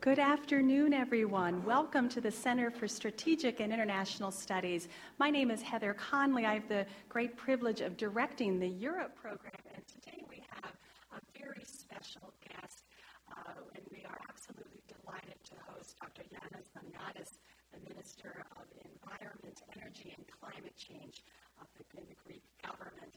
Good afternoon, everyone. Welcome to the Center for Strategic and International Studies. My name is Heather Conley. I have the great privilege of directing the Europe program, and today we have a very special guest, uh, and we are absolutely delighted to host Dr. Yannis Maniatis, the Minister of Environment, Energy, and Climate Change of the Greek government.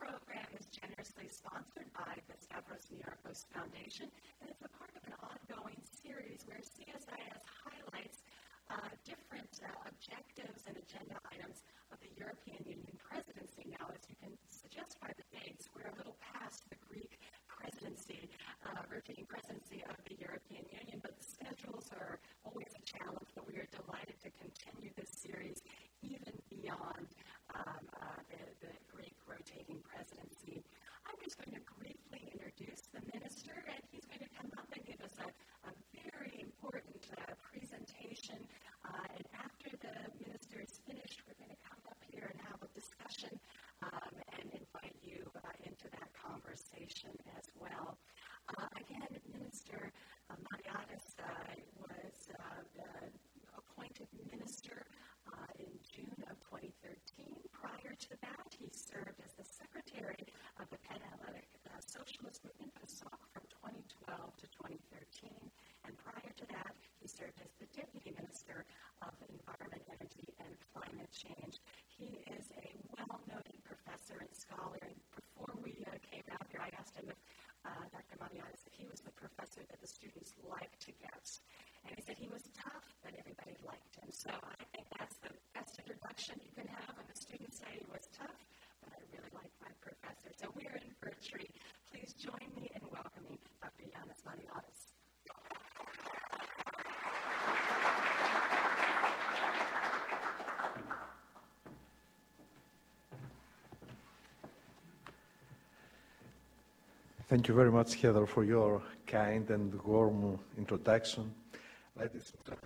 Program is generously sponsored by the Stavros Niarchos Foundation, and it's a part of an ongoing series where CSIS highlights uh, different uh, objectives and agenda items of the European Union presidency. Now, as you can suggest by the dates, we're a little past the Greek presidency, uh, rotating presidency of the European Union, but the schedules are always a challenge, but we are delighted to continue this series even beyond um, uh, the, the Greek rotating presidency. I'm just going to briefly introduce the minister, and he's going to come up and give us a, a very important uh, presentation. Uh, and after the minister is finished, we're going to come up here and have a discussion um, and invite you uh, into that conversation as well. Uh, again, Minister uh, Maniatis uh, was appointed minister in June of 2013. To that, he served as the secretary of the Pan-Hellenic Socialist Movement, PASOK, from 2012 to 2013. And prior to that, he served as the Deputy Minister of Environment, Energy, and Climate Change. He is a well-noted professor and scholar. And before we uh, came out here, I asked him if uh, Dr. Maniatis if he was the professor that the students liked to get. And he said he was tough, but everybody liked him. So I think that's the best introduction you can have when the students say he was tough, but I really like my professor. So we're in for a treat. Please join me in welcoming Dr. Yannis Maniatis. Thank you very much, Heather, for your kind and warm introduction. Ladies and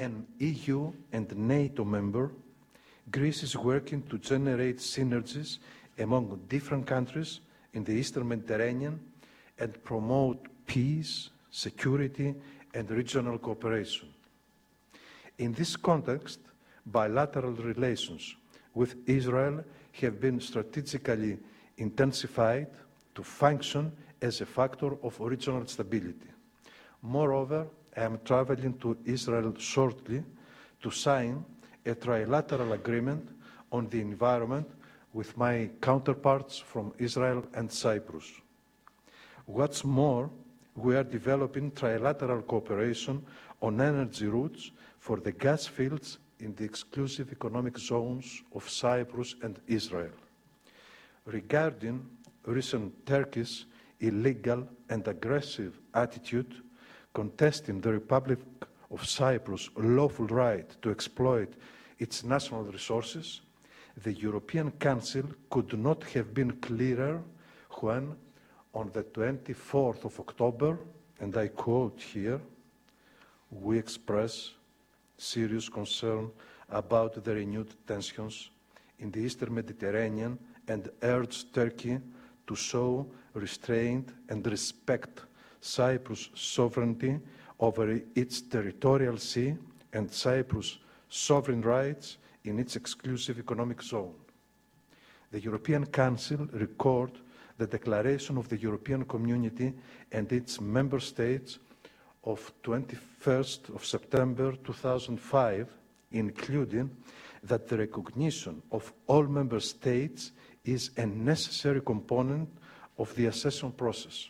an EU and NATO member, Greece is working to generate synergies among different countries in the Eastern Mediterranean and promote peace, security, and regional cooperation. In this context, bilateral relations with Israel have been strategically intensified to function as a factor of regional stability. Moreover, I am traveling to Israel shortly to sign a trilateral agreement on the environment with my counterparts from Israel and Cyprus. What's more, we are developing trilateral cooperation on energy routes for the gas fields in the exclusive economic zones of Cyprus and Israel. Regarding recent Turkey's illegal and aggressive attitude contesting the Republic of Cyprus' lawful right to exploit its national resources, the European Council could not have been clearer when, on the 24th of October, and I quote here, we express serious concern about the renewed tensions in the Eastern Mediterranean and urge Turkey to show restraint and respect Cyprus' sovereignty over its territorial sea and Cyprus' sovereign rights in its exclusive economic zone. The European Council recorded the declaration of the European Community and its member states of 21st of September 2005, including that the recognition of all member states is a necessary component of the accession process.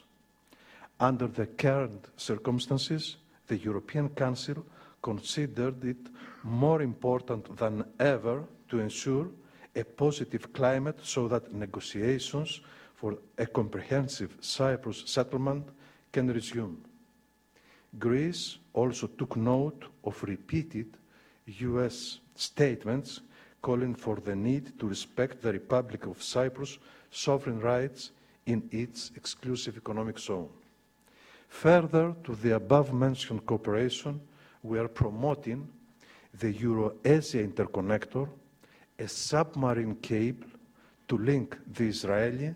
Under the current circumstances, the European Council considered it more important than ever to ensure a positive climate so that negotiations for a comprehensive Cyprus settlement can resume. Greece also took note of repeated US statements calling for the need to respect the Republic of Cyprus' sovereign rights in its exclusive economic zone. Further to the above mentioned cooperation, we are promoting the Euro-Asia Interconnector, a submarine cable to link the Israeli,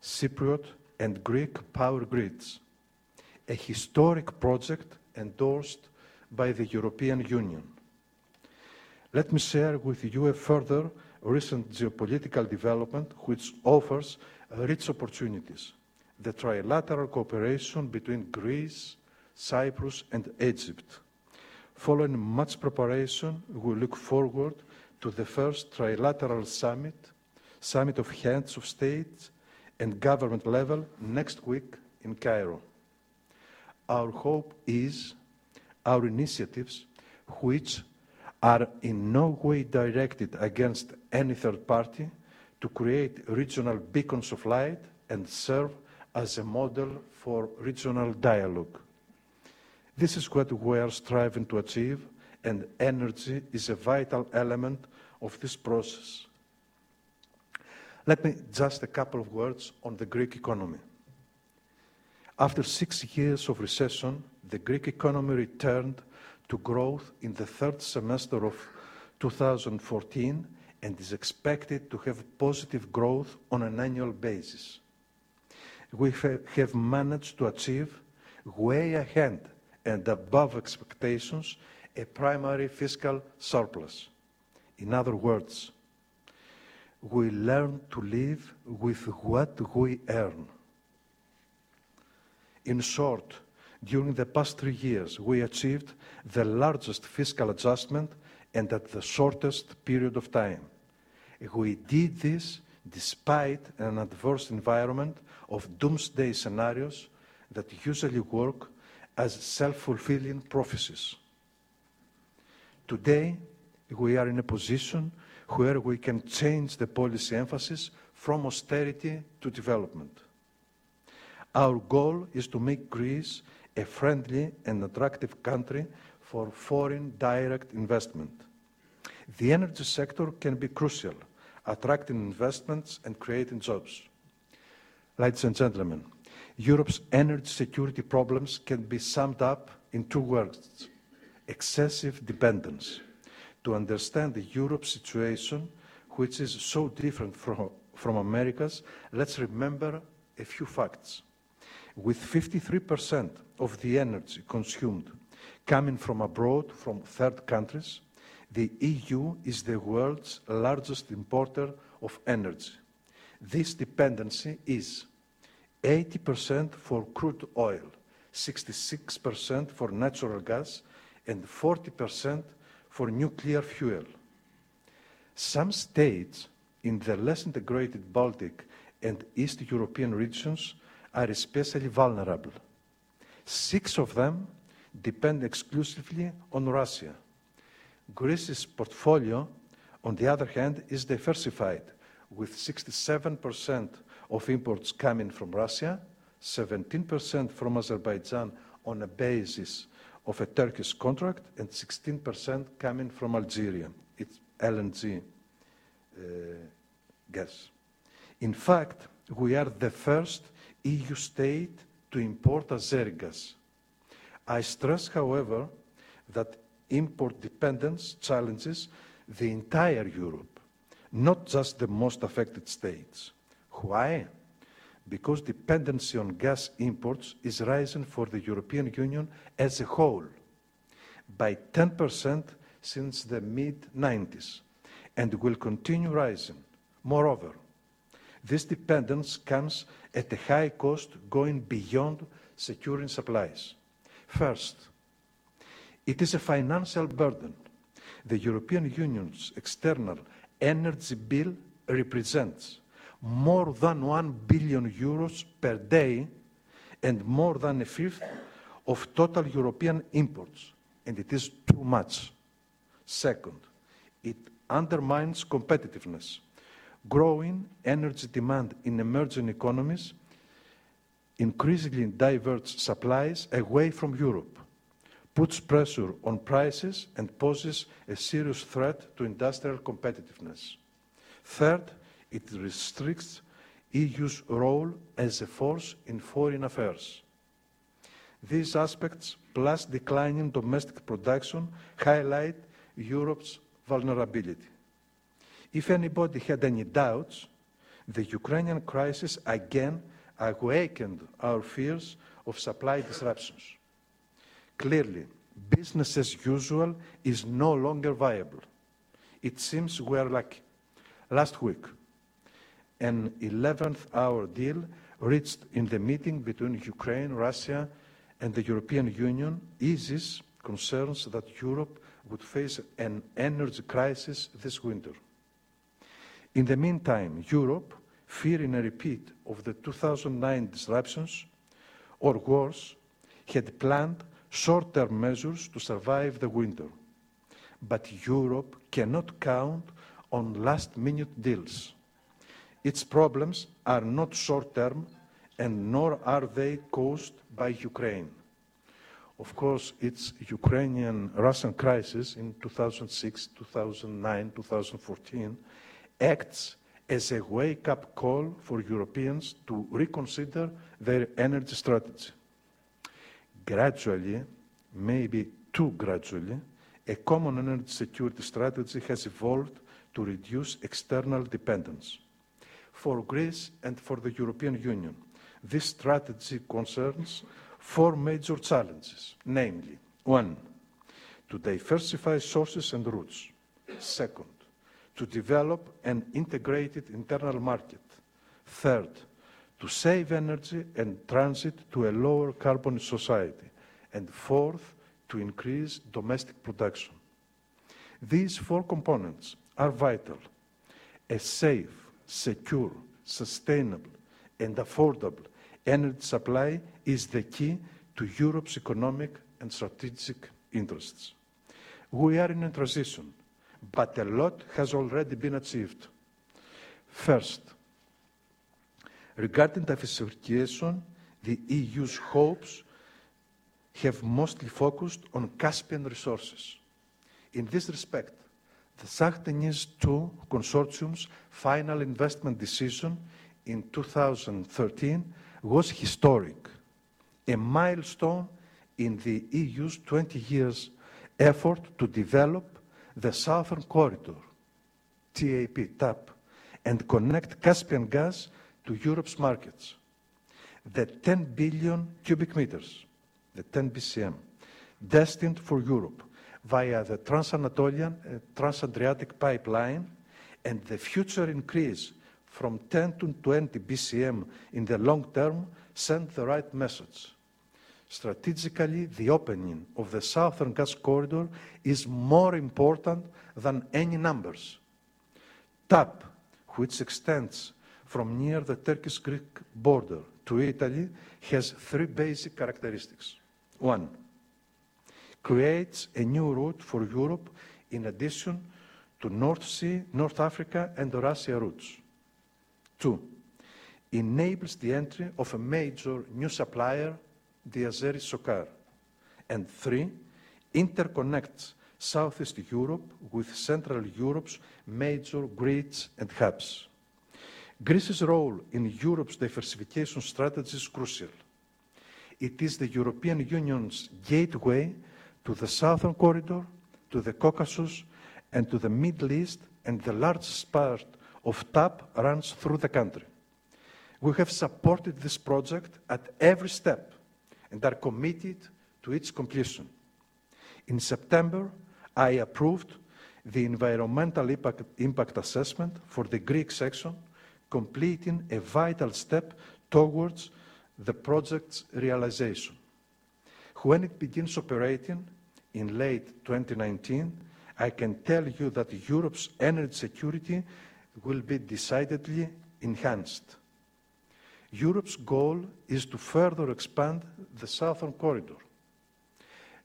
Cypriot and Greek power grids, a historic project endorsed by the European Union. Let me share with you a further recent geopolitical development which offers rich opportunities the trilateral cooperation between Greece, Cyprus, and Egypt. Following much preparation, we look forward to the first trilateral summit, summit of heads of state and government level next week in Cairo. Our hope is our initiatives, which are in no way directed against any third party, to create regional beacons of light and serve as a model for regional dialogue. This is what we are striving to achieve, and energy is a vital element of this process. Let me just a couple of words on the Greek economy. After six years of recession, the Greek economy returned to growth in the third semester of 2014 and is expected to have positive growth on an annual basis we have managed to achieve way ahead and above expectations a primary fiscal surplus. In other words, we learn to live with what we earn. In short, during the past three years, we achieved the largest fiscal adjustment and at the shortest period of time. We did this despite an adverse environment of doomsday scenarios that usually work as self-fulfilling prophecies. Today, we are in a position where we can change the policy emphasis from austerity to development. Our goal is to make Greece a friendly and attractive country for foreign direct investment. The energy sector can be crucial, attracting investments and creating jobs. Ladies and gentlemen, Europe's energy security problems can be summed up in two words excessive dependence. To understand Europe's situation, which is so different from, from America's, let's remember a few facts. With 53% of the energy consumed coming from abroad, from third countries, the EU is the world's largest importer of energy. This dependency is 80% for crude oil, 66% for natural gas, and 40% for nuclear fuel. Some states in the less integrated Baltic and East European regions are especially vulnerable. Six of them depend exclusively on Russia. Greece's portfolio, on the other hand, is diversified, with 67% of imports coming from Russia, 17% from Azerbaijan on a basis of a Turkish contract, and 16% coming from Algeria. It's LNG uh, gas. In fact, we are the first EU state to import Azeri gas. I stress, however, that import dependence challenges the entire Europe, not just the most affected states. Why? Because dependency on gas imports is rising for the European Union as a whole by 10% since the mid 90s and will continue rising. Moreover, this dependence comes at a high cost going beyond securing supplies. First, it is a financial burden. The European Union's external energy bill represents more than 1 billion euros per day and more than a fifth of total European imports, and it is too much. Second, it undermines competitiveness. Growing energy demand in emerging economies increasingly diverts supplies away from Europe, puts pressure on prices, and poses a serious threat to industrial competitiveness. Third, it restricts EU's role as a force in foreign affairs. These aspects, plus declining domestic production, highlight Europe's vulnerability. If anybody had any doubts, the Ukrainian crisis again awakened our fears of supply disruptions. Clearly, business as usual is no longer viable. It seems we're lucky. Last week, an 11th hour deal reached in the meeting between Ukraine, Russia, and the European Union eases concerns that Europe would face an energy crisis this winter. In the meantime, Europe, fearing a repeat of the 2009 disruptions, or worse, had planned short term measures to survive the winter. But Europe cannot count on last minute deals. Its problems are not short term, and nor are they caused by Ukraine. Of course, its Ukrainian Russian crisis in 2006, 2009, 2014 acts as a wake up call for Europeans to reconsider their energy strategy. Gradually, maybe too gradually, a common energy security strategy has evolved to reduce external dependence. For Greece and for the European Union, this strategy concerns four major challenges, namely, one, to diversify sources and routes. Second, to develop an integrated internal market. Third, to save energy and transit to a lower carbon society. And fourth, to increase domestic production. These four components are vital. A safe, secure, sustainable, and affordable energy supply is the key to Europe's economic and strategic interests. We are in a transition, but a lot has already been achieved. First, regarding diversification, the EU's hopes have mostly focused on Caspian resources. In this respect, the Deniz II consortium's final investment decision in 2013 was historic, a milestone in the EU's 20 years effort to develop the Southern Corridor, TAP, TAP, and connect Caspian gas to Europe's markets. The 10 billion cubic meters, the 10 BCM, destined for Europe via the Trans-Anatolian uh, Trans-Adriatic pipeline and the future increase from 10 to 20 BCM in the long term send the right message. Strategically, the opening of the southern gas corridor is more important than any numbers. TAP, which extends from near the Turkish-Greek border to Italy, has three basic characteristics. One, creates a new route for Europe in addition to North Sea, North Africa, and Eurasia routes. Two, enables the entry of a major new supplier, the Azeri SOCAR. And three, interconnects Southeast Europe with Central Europe's major grids and hubs. Greece's role in Europe's diversification strategy is crucial. It is the European Union's gateway to the Southern Corridor, to the Caucasus, and to the Middle East, and the largest part of TAP runs through the country. We have supported this project at every step and are committed to its completion. In September, I approved the environmental impact, impact, assessment for the Greek section, completing a vital step towards the project's realization. When it begins operating in late 2019, I can tell you that Europe's energy security will be decidedly enhanced. Europe's goal is to further expand the southern corridor.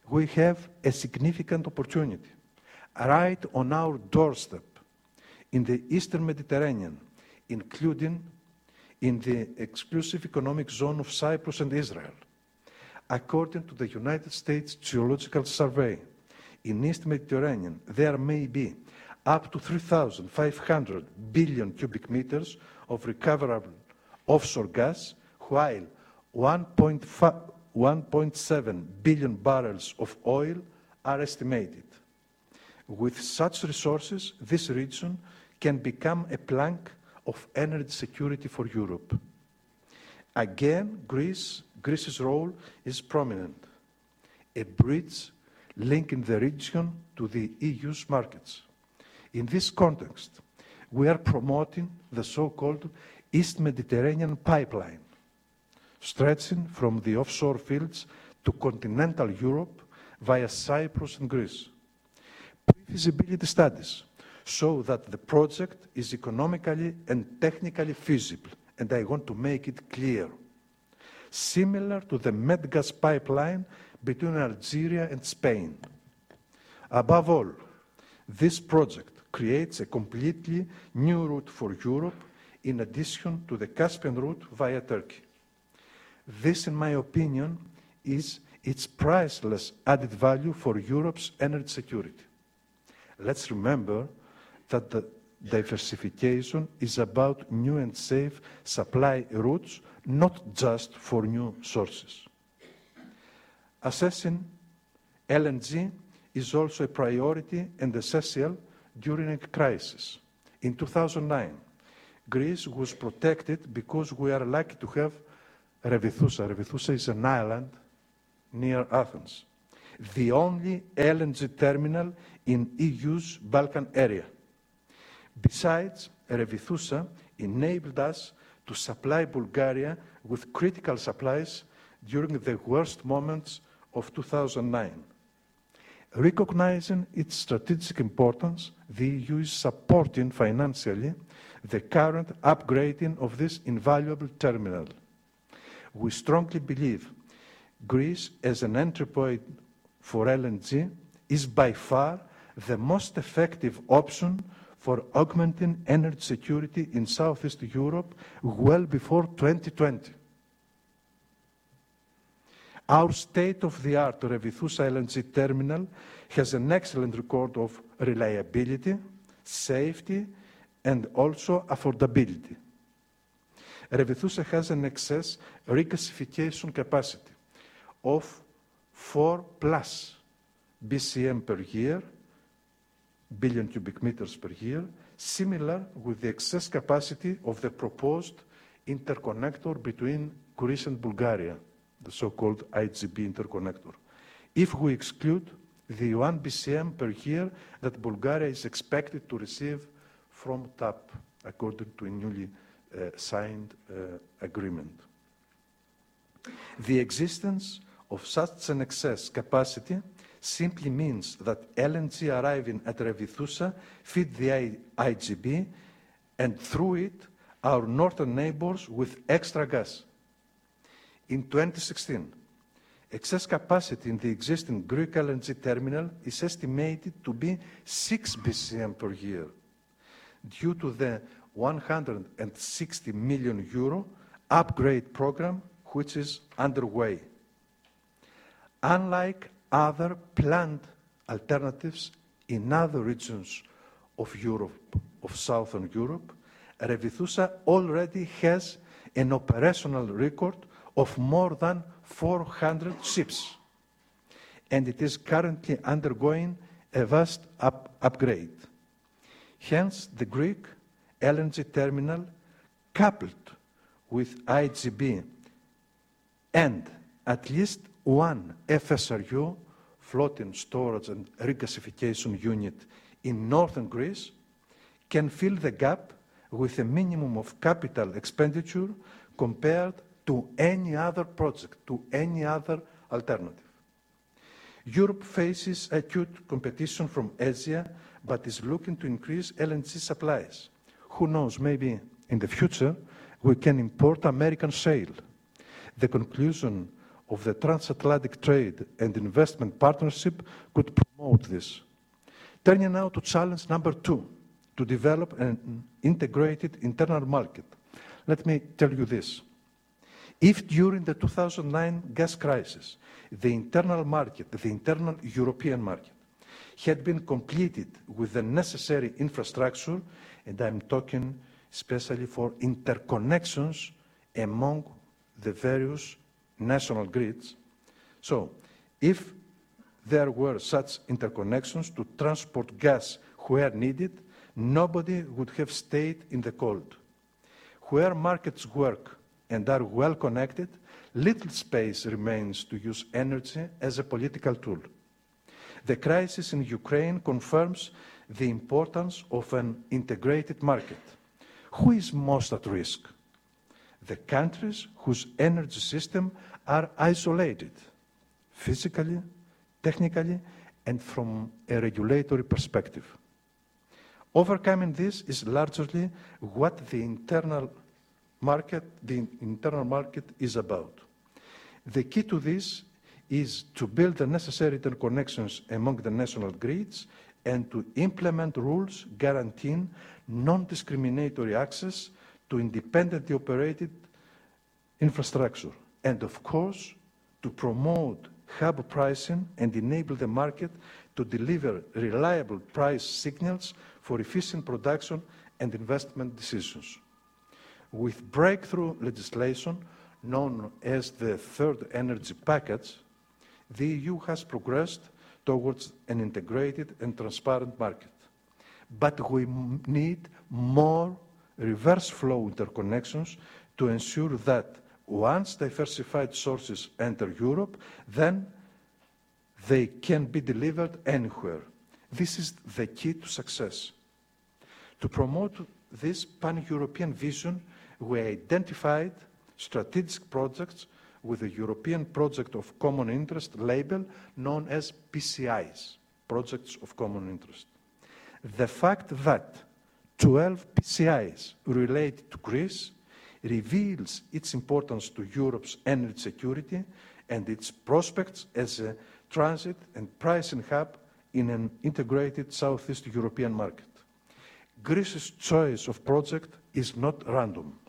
We have a significant opportunity right on our doorstep in the eastern Mediterranean, including in the exclusive economic zone of Cyprus and Israel. According to the United States Geological Survey, in East Mediterranean, there may be up to 3,500 billion cubic meters of recoverable offshore gas, while 1.7 billion barrels of oil are estimated. With such resources, this region can become a plank of energy security for Europe. Again, Greece, Greece's role is prominent, a bridge linking the region to the EU's markets. In this context, we are promoting the so-called East Mediterranean pipeline, stretching from the offshore fields to continental Europe via Cyprus and Greece. Pre-feasibility studies show that the project is economically and technically feasible, and I want to make it clear. Similar to the Medgaz pipeline between Algeria and Spain. Above all, this project creates a completely new route for Europe in addition to the Caspian route via Turkey. This, in my opinion, is its priceless added value for Europe's energy security. Let's remember that the diversification is about new and safe supply routes, not just for new sources. Assessing LNG is also a priority and essential during a crisis. In 2009, Greece was protected because we are lucky to have Revithoussa. Revithoussa is an island near Athens, the only LNG terminal in EU's Balkan area. Besides, Revithoussa enabled us to supply Bulgaria with critical supplies during the worst moments of 2009. Recognizing its strategic importance, the EU is supporting financially the current upgrading of this invaluable terminal. We strongly believe Greece, as an entry point for LNG, is by far the most effective option for augmenting energy security in Southeast Europe well before 2020. Our state-of-the-art Revithoussa LNG terminal has an excellent record of reliability, safety, and also affordability. Revithoussa has an excess regasification capacity of 4 plus BCM per year, billion cubic meters per year, similar with the excess capacity of the proposed interconnector between Greece and Bulgaria the so-called IGB interconnector. If we exclude the 1 BCM per year that Bulgaria is expected to receive from TAP according to a newly uh, signed uh, agreement. The existence of such an excess capacity simply means that LNG arriving at Revithoussa feed the IGB and through it our northern neighbors with extra gas. In 2016, excess capacity in the existing Greek LNG terminal is estimated to be 6 BCM per year due to the 160 million euro upgrade program which is underway. Unlike other planned alternatives in other regions of Europe, of Southern Europe, Revithoussa already has an operational record of more than 400 ships, and it is currently undergoing a vast up upgrade. Hence, the Greek LNG terminal, coupled with IGB and at least one FSRU, floating storage and regasification unit in northern Greece, can fill the gap with a minimum of capital expenditure compared to any other project, to any other alternative. Europe faces acute competition from Asia, but is looking to increase LNG supplies. Who knows, maybe in the future we can import American shale. The conclusion of the transatlantic trade and investment partnership could promote this. Turning now to challenge number two to develop an integrated internal market. Let me tell you this. If during the 2009 gas crisis, the internal market, the internal European market, had been completed with the necessary infrastructure, and I'm talking especially for interconnections among the various national grids. So, if there were such interconnections to transport gas where needed, nobody would have stayed in the cold. Where markets work and are well connected, little space remains to use energy as a political tool. The crisis in Ukraine confirms the importance of an integrated market. Who is most at risk? The countries whose energy system are isolated, physically, technically, and from a regulatory perspective. Overcoming this is largely what the internal market, the internal market is about. The key to this is to build the necessary interconnections among the national grids and to implement rules guaranteeing non-discriminatory access to independently operated infrastructure. And of course, to promote hub pricing and enable the market to deliver reliable price signals for efficient production and investment decisions. With breakthrough legislation known as the Third Energy Package, the EU has progressed towards an integrated and transparent market. But we need more reverse flow interconnections to ensure that once diversified sources enter Europe, then they can be delivered anywhere. This is the key to success. To promote this pan-European vision, we identified strategic projects with a European Project of Common Interest label known as PCIs, Projects of Common Interest. The fact that 12 PCIs related to Greece reveals its importance to Europe's energy security and its prospects as a transit and pricing hub in an integrated Southeast European market. Greece's choice of project is not random.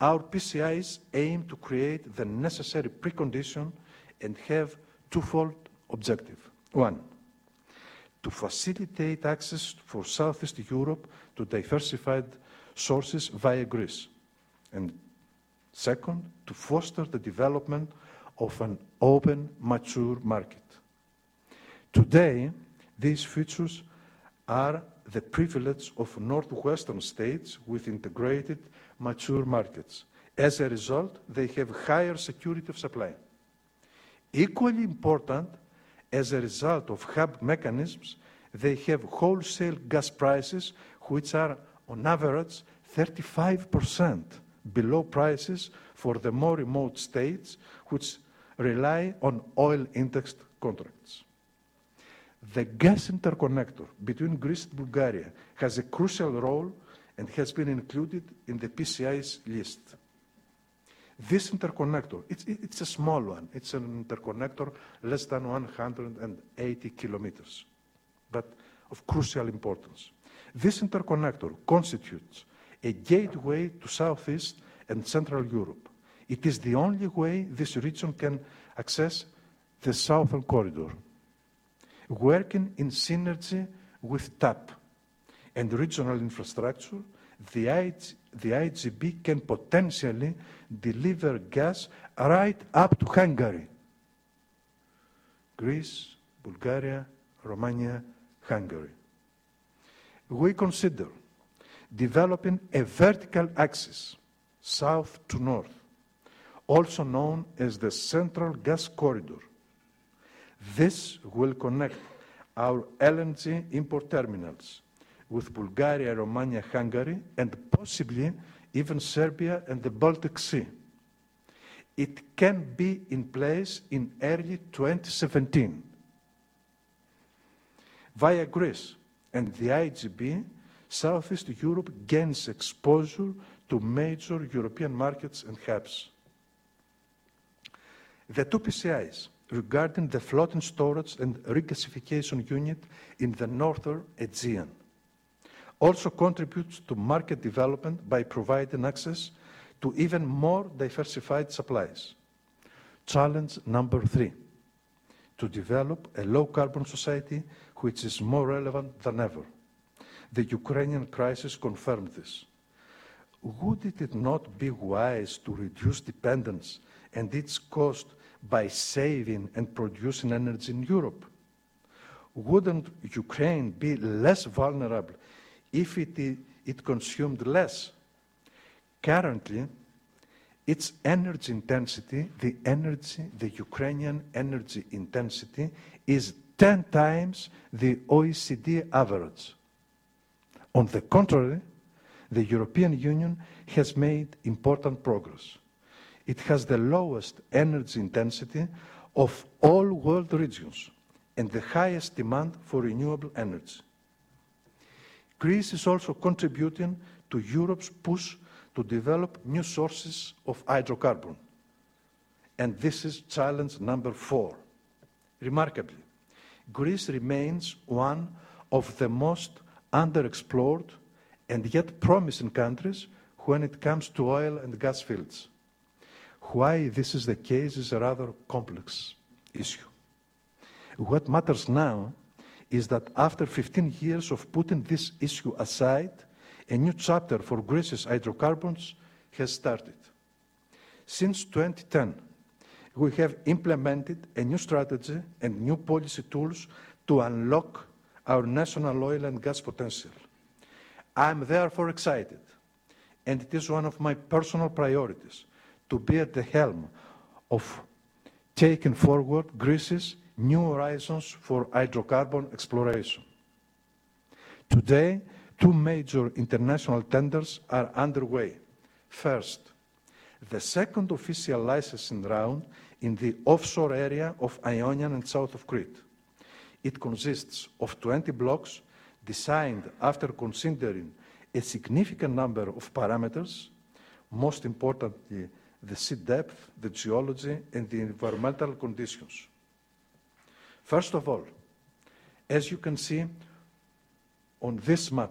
Our PCIs aim to create the necessary precondition and have twofold objective. One, to facilitate access for Southeast Europe to diversified sources via Greece. And second, to foster the development of an open, mature market. Today, these features are the privilege of northwestern states with integrated, mature markets. As a result, they have higher security of supply. Equally important, as a result of hub mechanisms, they have wholesale gas prices which are on average 35% below prices for the more remote states which rely on oil indexed contracts. The gas interconnector between Greece and Bulgaria has a crucial role and has been included in the PCI's list. This interconnector, it's, it's a small one. It's an interconnector less than 180 kilometers, but of crucial importance. This interconnector constitutes a gateway to Southeast and Central Europe. It is the only way this region can access the Southern Corridor. Working in synergy with TAP and regional infrastructure, the, IG, the IGB can potentially deliver gas right up to Hungary. Greece, Bulgaria, Romania, Hungary. We consider developing a vertical axis, south to north, also known as the Central Gas Corridor. This will connect our LNG import terminals with Bulgaria, Romania, Hungary, and possibly even Serbia and the Baltic Sea. It can be in place in early 2017. Via Greece and the IGB, Southeast Europe gains exposure to major European markets and hubs. The two PCIs regarding the floating storage and regasification unit in the northern Aegean also contributes to market development by providing access to even more diversified supplies. Challenge number three, to develop a low-carbon society which is more relevant than ever. The Ukrainian crisis confirmed this. Would it not be wise to reduce dependence and its cost by saving and producing energy in Europe? Wouldn't Ukraine be less vulnerable if it, it consumed less? Currently, its energy intensity, the energy, the Ukrainian energy intensity, is 10 times the OECD average. On the contrary, the European Union has made important progress. It has the lowest energy intensity of all world regions and the highest demand for renewable energy. Greece is also contributing to Europe's push to develop new sources of hydrocarbon. And this is challenge number four. Remarkably, Greece remains one of the most underexplored and yet promising countries when it comes to oil and gas fields. Why this is the case is a rather complex issue. What matters now is that after 15 years of putting this issue aside, a new chapter for Greece's hydrocarbons has started. Since 2010, we have implemented a new strategy and new policy tools to unlock our national oil and gas potential. I'm therefore excited, and it is one of my personal priorities, to be at the helm of taking forward Greece's new horizons for hydrocarbon exploration. Today, two major international tenders are underway. First, the second official licensing round in the offshore area of Ionian and south of Crete. It consists of 20 blocks designed after considering a significant number of parameters, most importantly, the sea depth, the geology, and the environmental conditions. First of all, as you can see on this map,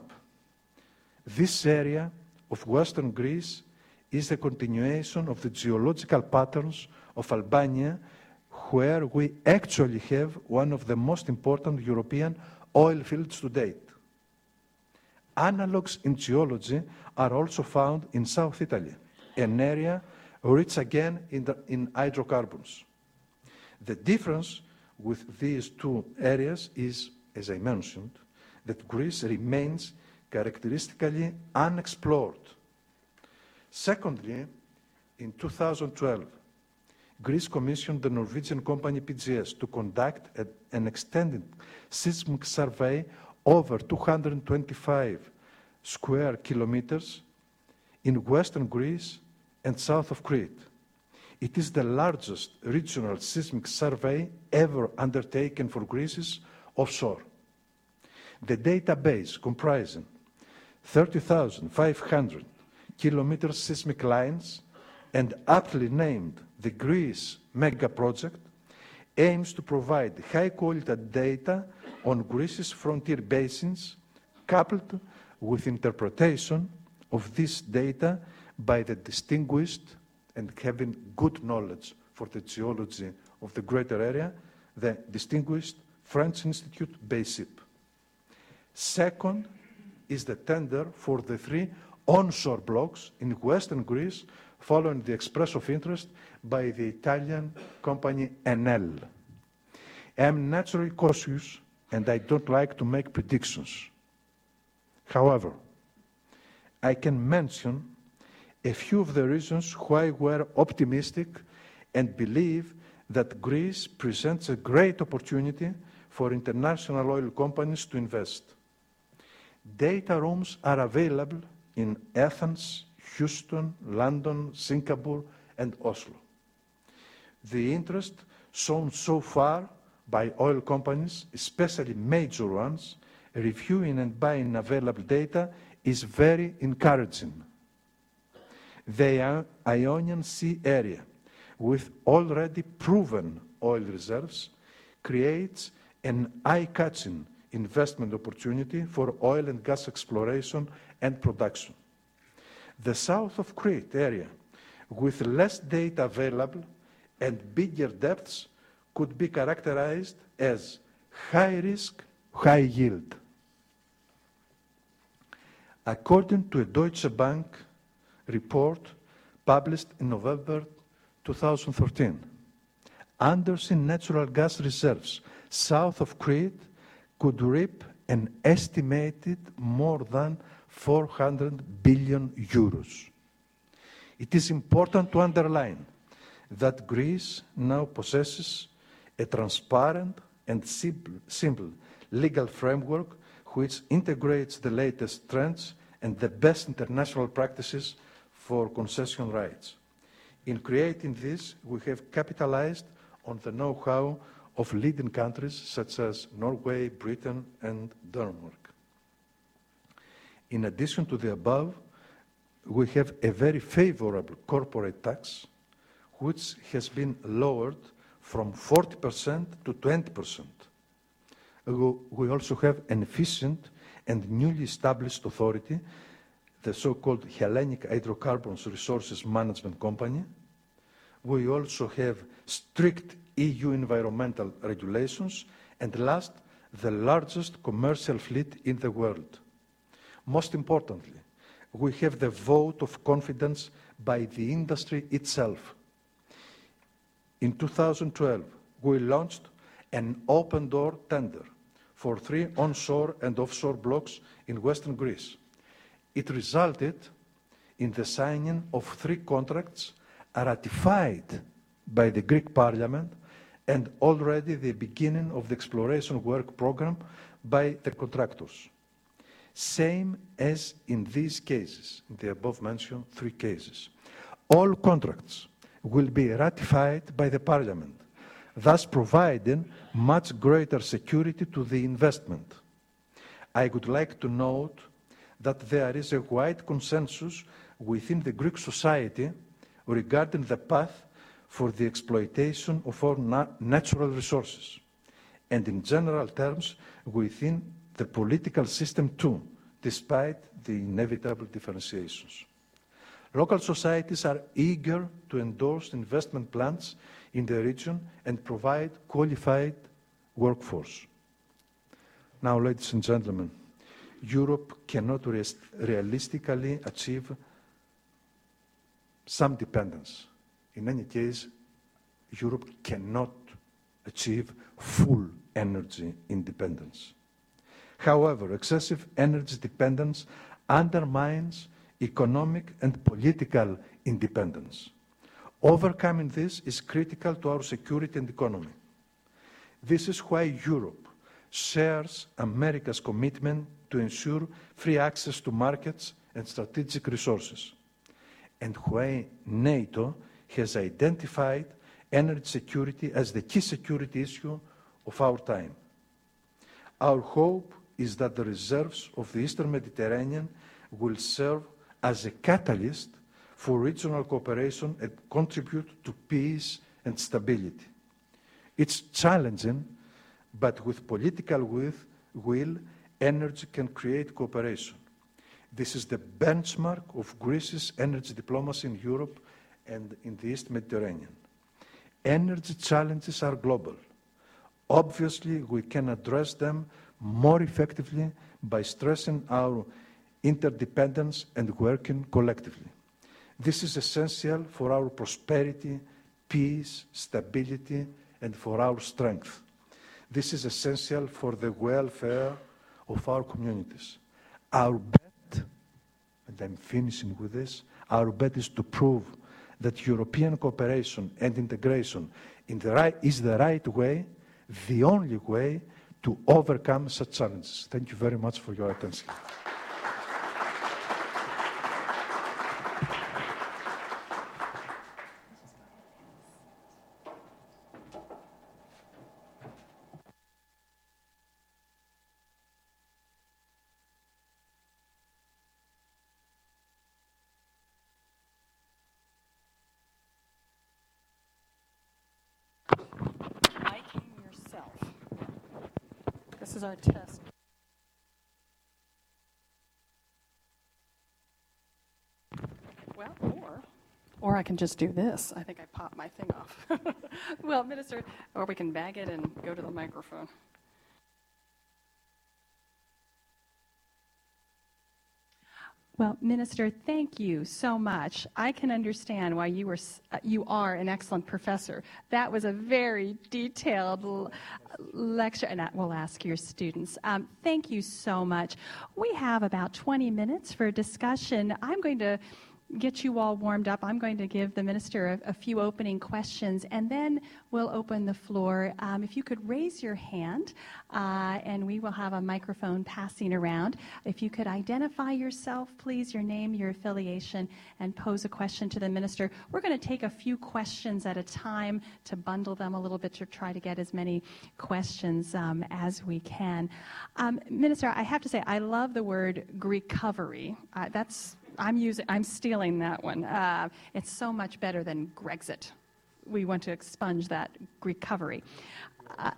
this area of western Greece is a continuation of the geological patterns of Albania, where we actually have one of the most important European oil fields to date. Analogues in geology are also found in South Italy, an area rich again in, the, in hydrocarbons. The difference with these two areas is, as I mentioned, that Greece remains characteristically unexplored. Secondly, in 2012, Greece commissioned the Norwegian company PGS to conduct an extended seismic survey over 225 square kilometers in western Greece and south of Crete. It is the largest regional seismic survey ever undertaken for Greece's offshore. The database comprising 30,500 kilometer seismic lines and aptly named the Greece Mega Project aims to provide high quality data on Greece's frontier basins coupled with interpretation of this data by the distinguished and having good knowledge for the geology of the greater area, the distinguished French Institute Beicip. Second is the tender for the three onshore blocks in western Greece following the express of interest by the Italian company Enel. I am naturally cautious and I don't like to make predictions. However, I can mention a few of the reasons why we're optimistic and believe that Greece presents a great opportunity for international oil companies to invest. Data rooms are available in Athens, Houston, London, Singapore, and Oslo. The interest shown so far by oil companies, especially major ones, reviewing and buying available data is very encouraging. The Ionian Sea area, with already proven oil reserves, creates an eye-catching investment opportunity for oil and gas exploration and production. The south of Crete area, with less data available and bigger depths, could be characterized as high risk, high yield. According to a Deutsche Bank report published in November 2013, Andersea natural gas reserves south of Crete could reap an estimated more than 400 billion euros. It is important to underline that Greece now possesses a transparent and simple, simple legal framework which integrates the latest trends and the best international practices for concession rights. In creating this, we have capitalized on the know-how of leading countries such as Norway, Britain, and Denmark. In addition to the above, we have a very favorable corporate tax, which has been lowered from 40% to 20%. We also have an efficient and newly established authority, the so-called Hellenic Hydrocarbons Resources Management Company. We also have strict EU environmental regulations, and last, the largest commercial fleet in the world. Most importantly, we have the vote of confidence by the industry itself. In 2012, we launched an open door tender for three onshore and offshore blocks in western Greece. It resulted in the signing of three contracts ratified by the Greek parliament and already the beginning of the exploration work program by the contractors. Same as in these cases, in the above mentioned three cases. All contracts will be ratified by the parliament, thus providing much greater security to the investment. I would like to note that there is a wide consensus within the Greek society regarding the path for the exploitation of our natural resources, and in general terms, within the political system too, despite the inevitable differentiations. Local societies are eager to endorse investment plans in the region and provide qualified workforce. Now, ladies and gentlemen, Europe cannot realistically achieve some dependence. In any case, Europe cannot achieve full energy independence. However, excessive energy dependence undermines economic and political independence. Overcoming this is critical to our security and economy. This is why Europe shares America's commitment to ensure free access to markets and strategic resources, and why NATO has identified energy security as the key security issue of our time. Our hope is that the reserves of the Eastern Mediterranean will serve as a catalyst for regional cooperation and contribute to peace and stability. It's challenging, but with political will, energy can create cooperation. This is the benchmark of Greece's energy diplomacy in Europe and in the East Mediterranean. Energy challenges are global. Obviously, we can address them more effectively by stressing our interdependence and working collectively. This is essential for our prosperity, peace, stability, and for our strength. This is essential for the welfare of our communities. Our bet, and I'm finishing with this, our bet is to prove that European cooperation and integration in the right, is the right way, the only way to overcome such challenges. Thank you very much for your attention. is our test. Well, or, or I can just do this. I think I popped my thing off. well, Minister, or we can bag it and go to the microphone. Well, Minister, thank you so much. I can understand why you were uh, you are an excellent professor. That was a very detailed l- lecture, and I will ask your students. Um, thank you so much. We have about 20 minutes for discussion. I'm going to get you all warmed up, I'm going to give the minister a, a few opening questions, and then we'll open the floor. Um, if you could raise your hand, uh, and we will have a microphone passing around. If you could identify yourself, please, your name, your affiliation, and pose a question to the minister. We're going to take a few questions at a time to bundle them a little bit to try to get as many questions um, as we can. Um, minister, I have to say, I love the word recovery. Uh, that's I'm using, I'm stealing that one. Uh, it's so much better than Grexit. We want to expunge that recovery. Uh,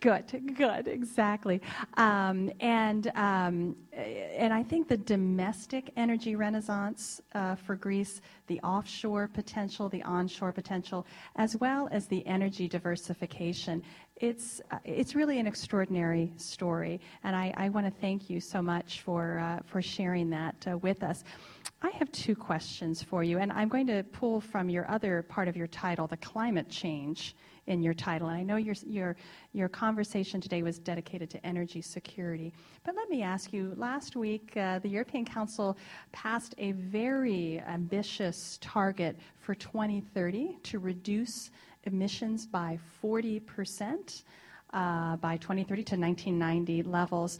Good, good, exactly. Um, and, um, and I think the domestic energy renaissance uh, for Greece, the offshore potential, the onshore potential, as well as the energy diversification, it's, uh, it's really an extraordinary story. And I, I want to thank you so much for, uh, for sharing that uh, with us. I have two questions for you, and I'm going to pull from your other part of your title, the climate change in your title. And I know your, your, your conversation today was dedicated to energy security. But let me ask you last week, uh, the European Council passed a very ambitious target for 2030 to reduce emissions by 40%. Uh, by 2030 to 1990 levels.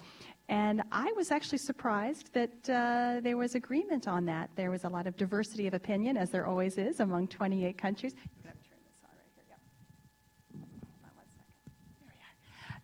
And I was actually surprised that uh, there was agreement on that. There was a lot of diversity of opinion, as there always is among 28 countries.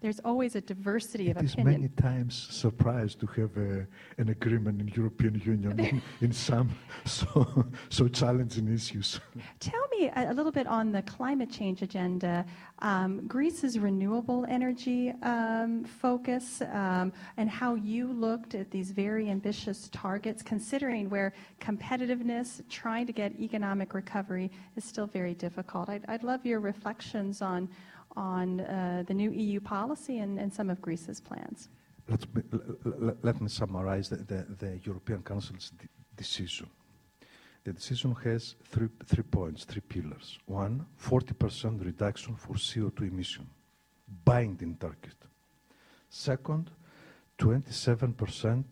There's always a diversity it of is opinion. many times surprised to have a, an agreement in European Union in, in, some so, so challenging issues. Tell me a, a, little bit on the climate change agenda, um, Greece's renewable energy um, focus, um, and how you looked at these very ambitious targets, considering where competitiveness, trying to get economic recovery is still very difficult. I'd, I'd love your reflections on on uh, the new EU policy and, and, some of Greece's plans. Let me, let, let me summarize the, the, the European Council's decision. The decision has three, three points, three pillars. One, 40% reduction for CO2 emission, binding target. Second, 27%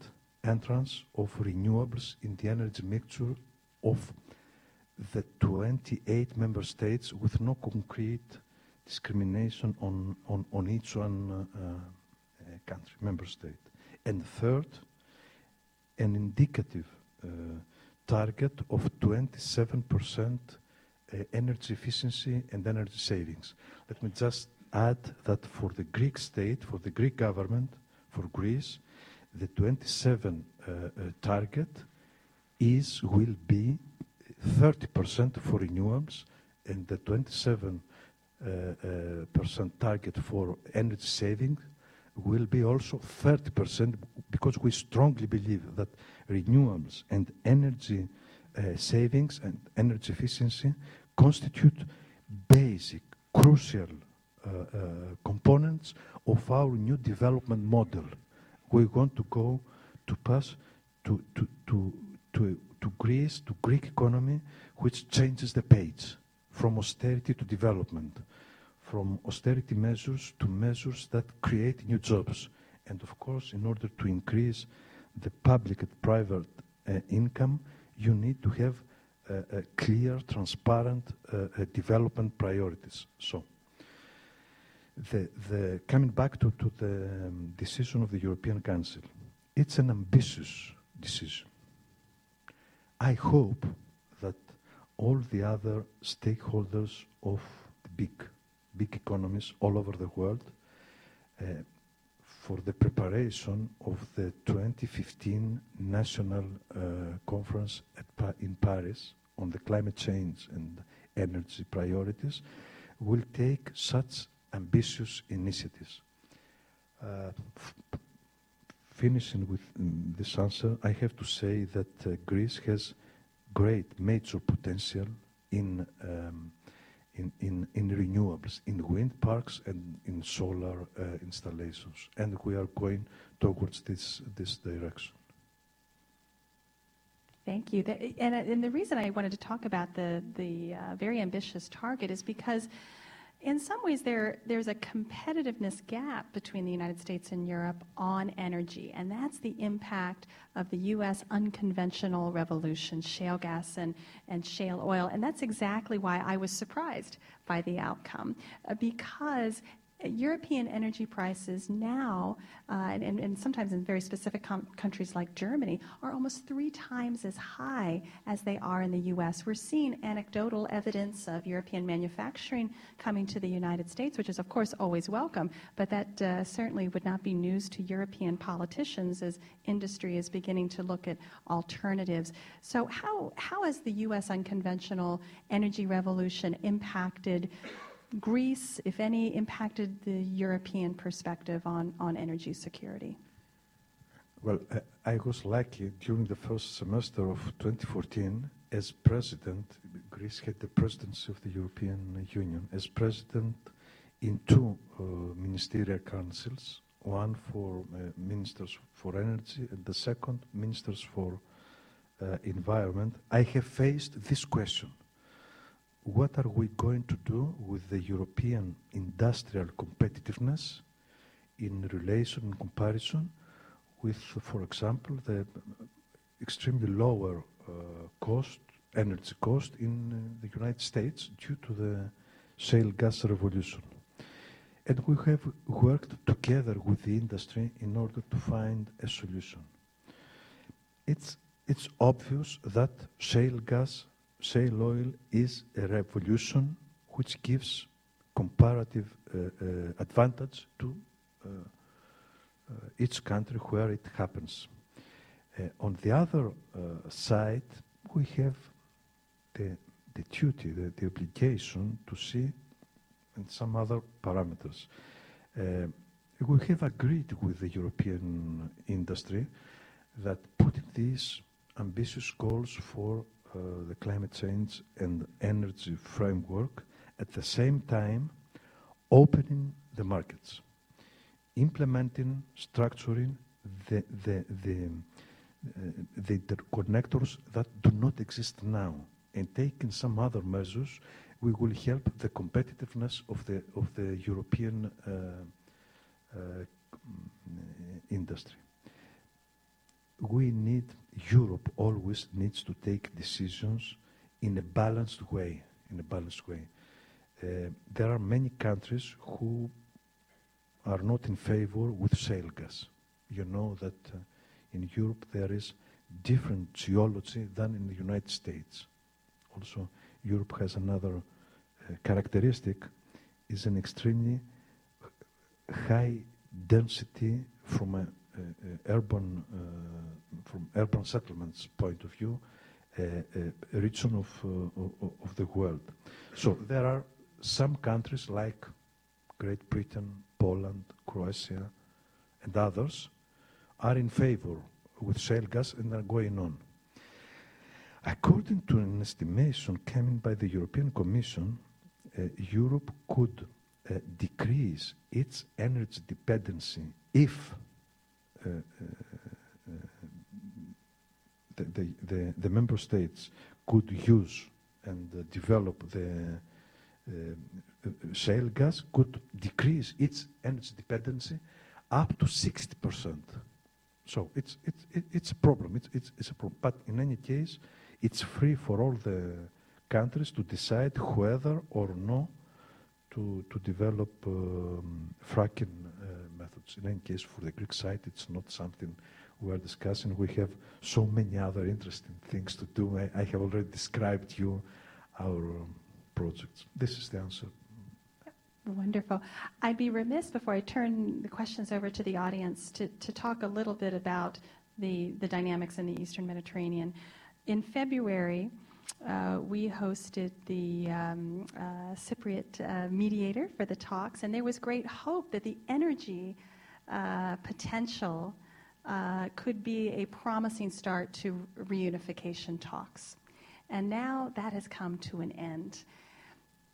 entrance of renewables in the energy mixture of the 28 member states with no concrete discrimination on, on, on each one uh, uh, country, member state. And third, an indicative uh, target of 27% uh, energy efficiency and energy savings. Let me just add that for the Greek state, for the Greek government, for Greece, the 27 uh, uh, target is will be 30% for renewables and the 27 uh, uh, percent target for energy saving will be also 30% because we strongly believe that renewables and energy uh, savings and energy efficiency constitute basic, crucial uh, uh, components of our new development model. We want to go to pass to, to, to, to Greece, to Greek economy, which changes the page from austerity to development, from austerity measures to measures that create new jobs. And of course, in order to increase the public and private uh, income, you need to have uh, uh, clear, transparent uh, uh, development priorities. So, the, the, coming back to, to the um, decision of the European Council, it's an ambitious decision. I hope that all the other stakeholders of the big, big economies all over the world uh, for the preparation of the 2015 National uh, Conference pa in Paris on the climate change and energy priorities will take such ambitious initiatives. Uh, finishing with um, this answer, I have to say that uh, Greece has great major potential in, um, in, in, in, renewables, in wind parks and in solar uh, installations. And we are going towards this, direction. Thank you. And, the reason I wanted to talk about the, the uh, very ambitious target is because in some ways, there, there's a competitiveness gap between the United States and Europe on energy, and that's the impact of the U.S. unconventional revolution, shale gas and, and shale oil. And that's exactly why I was surprised by the outcome, uh, because European energy prices now, uh, and, and, sometimes in very specific com- countries like Germany, are almost three times as high as they are in the U.S. We're seeing anecdotal evidence of European manufacturing coming to the United States, which is, of course, always welcome, but that uh, certainly would not be news to European politicians as industry is beginning to look at alternatives. So, how, how has the U.S. unconventional energy revolution impacted? Greece, if any, impacted the European perspective on, on energy security? Well, I was lucky during the first semester of 2014 as president. Greece had the presidency of the European Union as president in two uh, ministerial councils one for uh, ministers for energy and the second ministers for uh, environment. I have faced this question what are we going to do with the European industrial competitiveness in relation, in comparison with, for example, the extremely lower uh, cost, energy cost in uh, the United States due to the shale gas revolution. And we have worked together with the industry in order to find a solution. It's, it's obvious that shale gas shale oil is a revolution which gives comparative uh, uh, advantage to uh, uh, each country where it happens. Uh, on the other side, we have the, the duty, the, the, obligation to see and some other parameters. we have agreed with the European industry that putting these ambitious goals for the climate change and energy framework, at the same time opening the markets, implementing, structuring the, the, the, uh, the connectors that do not exist now, and taking some other measures, we will help the competitiveness of the, of the European uh, uh, industry. We need, Europe always needs to take decisions in a balanced way, in a balanced way. Uh, there are many countries who are not in favor with shale gas. you know that uh, in Europe there is different geology than in the United States. Also, Europe has another uh, characteristic, is an extremely high density from a, urban, uh, from urban settlements point of view, a region of, uh, of the world. So there are some countries like Great Britain, Poland, Croatia, and others are in favor with shale gas and are going on. According to an estimation coming by the European Commission, uh, Europe could uh, decrease its energy dependency if uh, uh, uh the, the, the, the, member states could use and uh, develop the shale gas could decrease its energy dependency up to 60%. So it's, it's, it's a problem. It's, it's, it's a problem. But in any case, it's free for all the countries to decide whether or no to, to develop um, fracking uh. In any case, for the Greek side, it's not something we are discussing. We have so many other interesting things to do. I, I have already described you our um, projects. This is the answer. Wonderful. I'd be remiss before I turn the questions over to the audience to, to talk a little bit about the, the dynamics in the Eastern Mediterranean. In February, uh, we hosted the um, uh, Cypriot uh, mediator for the talks, and there was great hope that the energy uh, potential uh, could be a promising start to reunification talks. And now that has come to an end.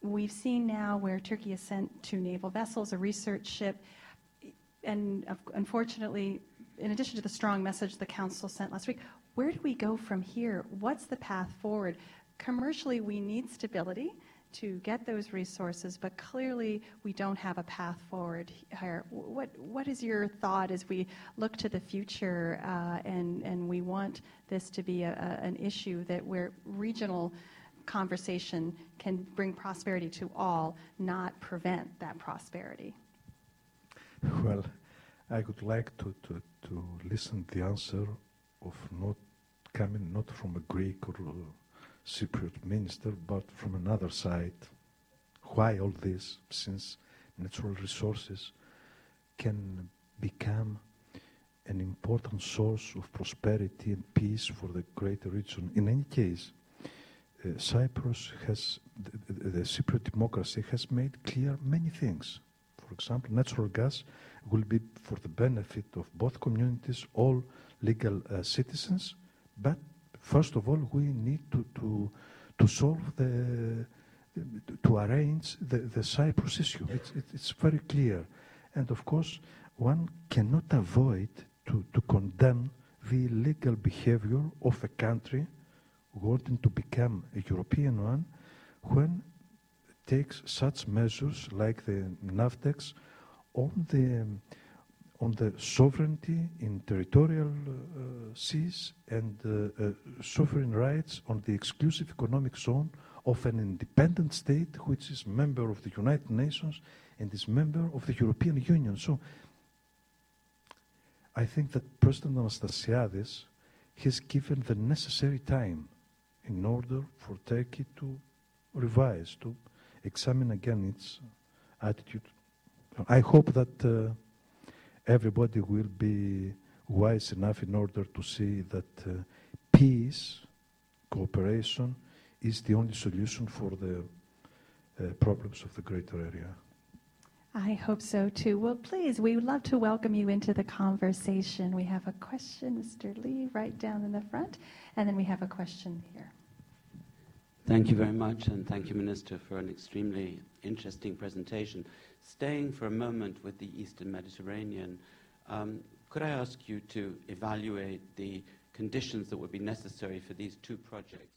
We've seen now where Turkey has sent two naval vessels, a research ship, and unfortunately, in addition to the strong message the Council sent last week, where do we go from here? What's the path forward? Commercially, we need stability to get those resources, but clearly we don't have a path forward here. What, what is your thought as we look to the future uh, and, and we want this to be a, a, an issue that where regional conversation can bring prosperity to all, not prevent that prosperity? Well, I would like to, to, to listen the answer of not coming not from a Greek or Cypriot minister, but from another side. Why all this? Since natural resources can become an important source of prosperity and peace for the greater region. In any case, uh, Cyprus has, the, the, Cypriot democracy has made clear many things. For example, natural gas will be for the benefit of both communities, all legal uh, citizens, but first of all, we need to, to, to solve the, to arrange the, the Cyprus issue. It's, it's very clear. And of course, one cannot avoid to, to condemn the illegal behavior of a country wanting to become a European one when it takes such measures like the NAVTEX on the on the sovereignty in territorial uh, seas and uh, uh, sovereign rights on the exclusive economic zone of an independent state which is member of the United Nations and is member of the European Union. So I think that President Anastasiades has given the necessary time in order for Turkey to revise, to examine again its attitude. I hope that uh, everybody will be wise enough in order to see that uh, peace, cooperation, is the only solution for the uh, problems of the greater area. I hope so too. Well, please, we would love to welcome you into the conversation. We have a question, Mr. Lee, right down in the front, and then we have a question here. Thank you very much, and thank you, Minister, for an extremely interesting presentation. Staying for a moment with the Eastern Mediterranean, um, could I ask you to evaluate the conditions that would be necessary for these two projects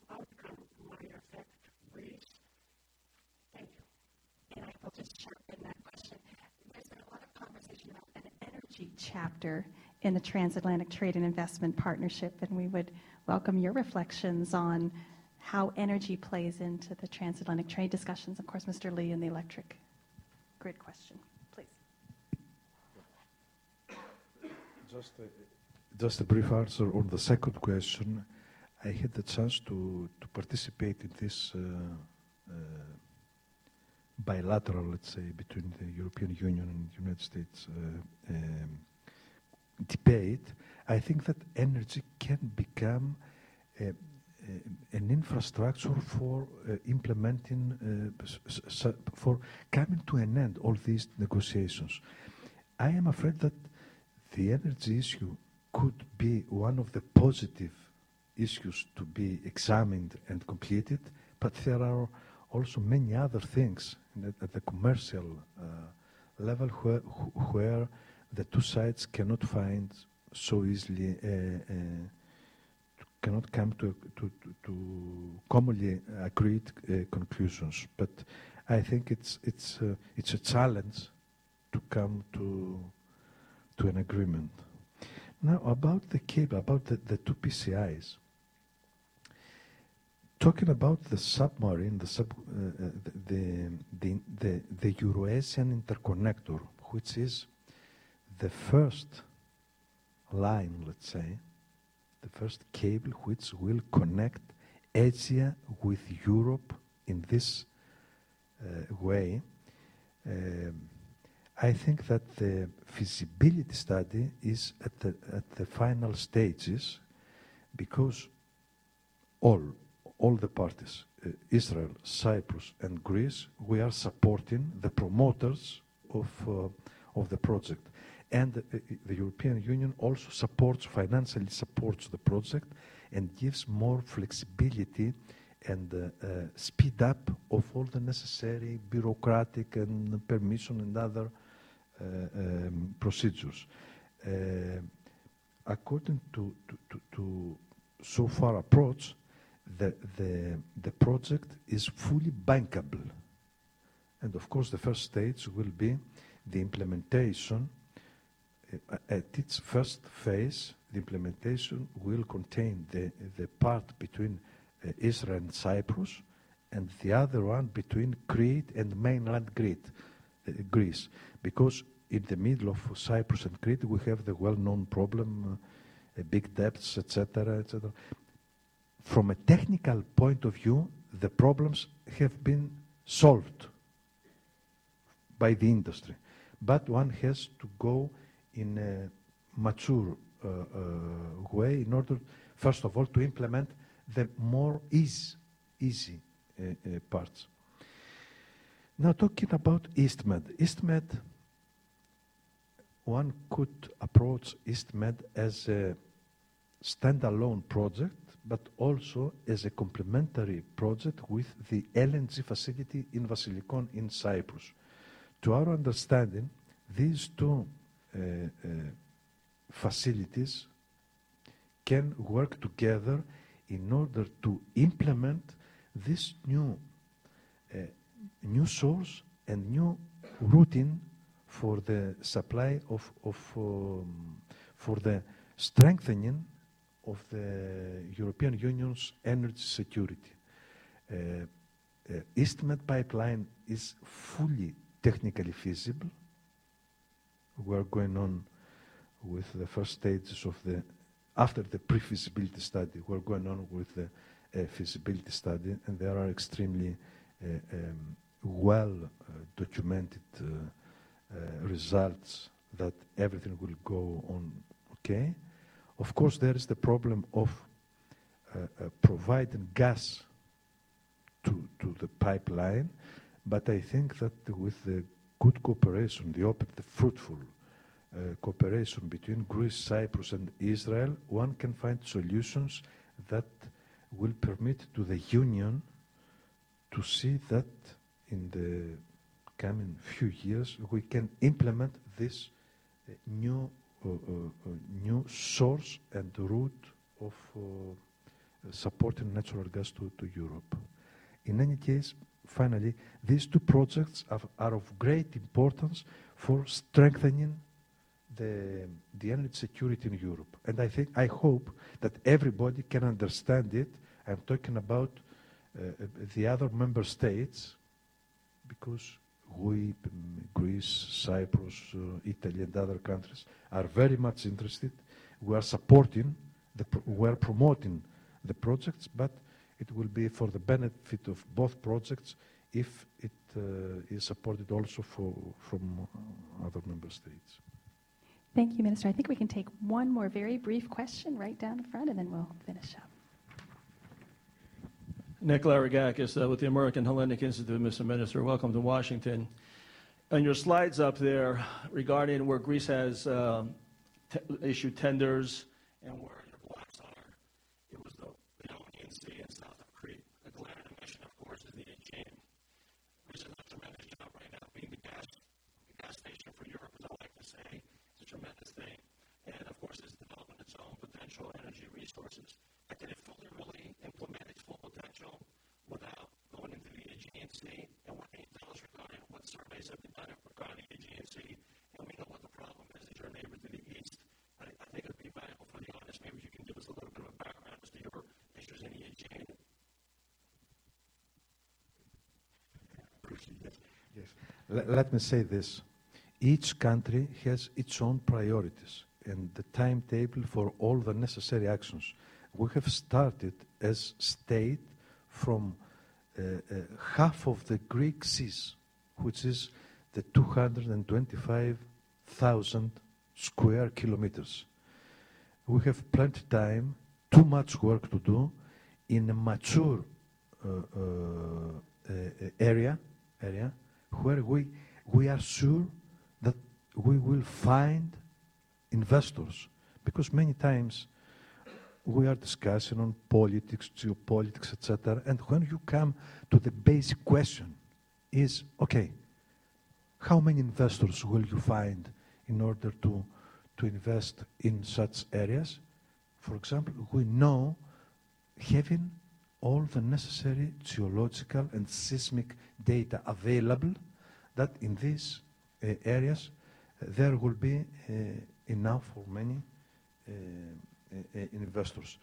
chapter in the Transatlantic Trade and Investment Partnership, and we would welcome your reflections on how energy plays into the transatlantic trade discussions. Of course, Mr. Lee and the electric grid question, please. Just a, just a brief answer on the second question. I had the chance to, to participate in this uh, uh, bilateral, let's say, between the European Union and the United States uh, um, debate. I think that energy can become a, a, an infrastructure for uh, implementing, uh, for coming to an end all these negotiations. I am afraid that the energy issue could be one of the positive issues to be examined and completed, but there are also many other things at the commercial uh, level where, where the two sides cannot find so easily, uh, uh, cannot come to, to, to commonly agreed conclusions. But I think it's, it's, it's a challenge to come to, to an agreement. Now, about the cable, about the, the two PCIs, talking about the submarine, the, sub, uh, the, the, the, the Euroasian interconnector, which is the first line, let's say, the first cable which will connect Asia with Europe in this uh, way, um, I think that the feasibility study is at the, at the final stages because all, all the parties, uh, Israel, Cyprus, and Greece, we are supporting the promoters of, uh, of the project. And uh, the European Union also supports, financially supports the project and gives more flexibility and uh, uh, speed up of all the necessary bureaucratic and permission and other uh, um, procedures. Uh, according to, to, to, to, so far approach, the, the, the project is fully bankable. And of course, the first stage will be the implementation. Uh, at its first phase, the implementation will contain the, the part between uh, Israel and Cyprus, and the other one between Crete and mainland Crete, uh, Greece. Because in the middle of Cyprus and Crete, we have the well-known problem, uh, big debts, etc., etc. From a technical point of view, the problems have been solved by the industry, but one has to go in a mature uh, uh, way in order, first of all, to implement the more easy, uh, uh, parts. Now, talking about EastMed. EastMed one could approach EastMed as a standalone project, but also as a complementary project with the LNG facility in Vasilikon in Cyprus. To our understanding, these two facilities can work together in order to implement this new, uh, new source and new routine for the supply of, of um, for the strengthening of the European Union's energy security. Uh, uh, EastMed pipeline is fully technically feasible. We're going on with the first stages of the, after the pre-feasibility study, we're going on with the uh, feasibility study, and there are extremely uh, um, well uh, documented uh, uh, results that everything will go on okay. Of course, there is the problem of uh, providing gas to, to the pipeline, but I think that with the good cooperation, the open, the fruitful cooperation between Greece, Cyprus, and Israel, one can find solutions that will permit to the Union to see that in the coming few years, we can implement this uh, new, uh, uh, new source and route of supporting natural gas to, to Europe. In any case, finally, these two projects are, are, of great importance for strengthening the, the energy security in Europe. And I think, I hope that everybody can understand it. I'm talking about uh, the other member states because we, Greece, Cyprus, uh, Italy, and other countries are very much interested. We are supporting, the, we are promoting the projects, but it will be for the benefit of both projects if it uh, is supported also for, from other member states. Thank you, Minister. I think we can take one more very brief question right down the front, and then we'll finish up. Nick Larigakis uh, with the American Hellenic Institute, Mr. Minister. Welcome to Washington. On your slides up there regarding where Greece has um, issued tenders and where resources that can fully really implement its full potential without going into the Aegean. And what can you tell us regarding what surveys have been done regarding the Aegean? And we know what the problem is as your neighbor to the east. I, I think it would be valuable for the audience. Maybe you can give us a little bit of a background as to your issues in the. Yes. yes. Let me say this. Each country has its own priorities and the timetable for all the necessary actions. We have started as state from uh, uh, half of the Greek seas, which is the 225,000 square kilometers. We have plenty time, too much work to do in a mature uh, uh, uh area, area where we, we are sure we will find investors. Because many times we are discussing on politics, geopolitics, etc. And when you come to the basic question is, okay, how many investors will you find in order to, to invest in such areas? For example, we know having all the necessary geological and seismic data available that in these uh, areas there will be uh, enough for many uh, uh, investors.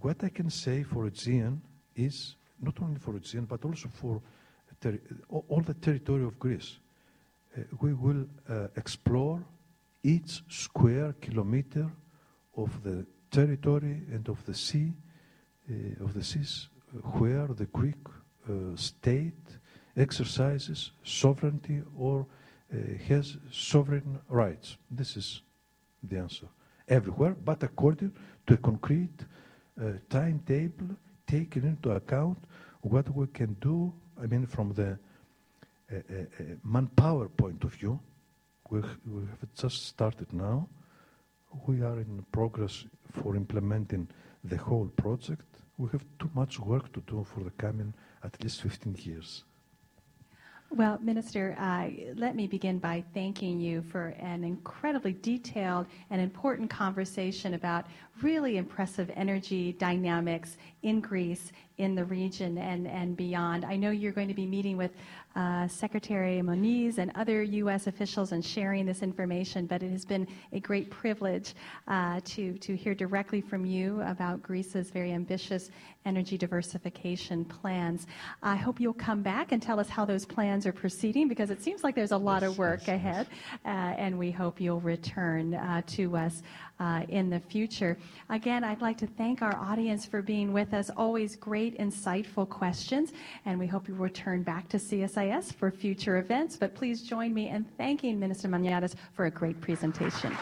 What I can say for Aegean is not only for Aegean but also for all the territory of Greece. We will explore each square kilometer of the territory and of the sea, of the seas, where the Greek state exercises sovereignty or has sovereign rights. This is the answer. Everywhere, but according to a concrete uh, timetable, taking into account what we can do, I mean, from the uh, manpower point of view. We have just started now. We are in progress for implementing the whole project. We have too much work to do for the coming at least 15 years. Well, Minister, uh, let me begin by thanking you for an incredibly detailed and important conversation about really impressive energy dynamics in Greece, in the region, and, and beyond. I know you're going to be meeting with uh, Secretary Moniz and other U.S. officials and sharing this information, but it has been a great privilege uh, to, to hear directly from you about Greece's very ambitious energy diversification plans. I hope you'll come back and tell us how those plans are proceeding because it seems like there's a lot of work ahead, uh, and we hope you'll return uh, to us uh, in the future. Again, I'd like to thank our audience for being with us. Always great, insightful questions, and we hope you return back to CSIS for future events. But please join me in thanking Minister Maniatis for a great presentation.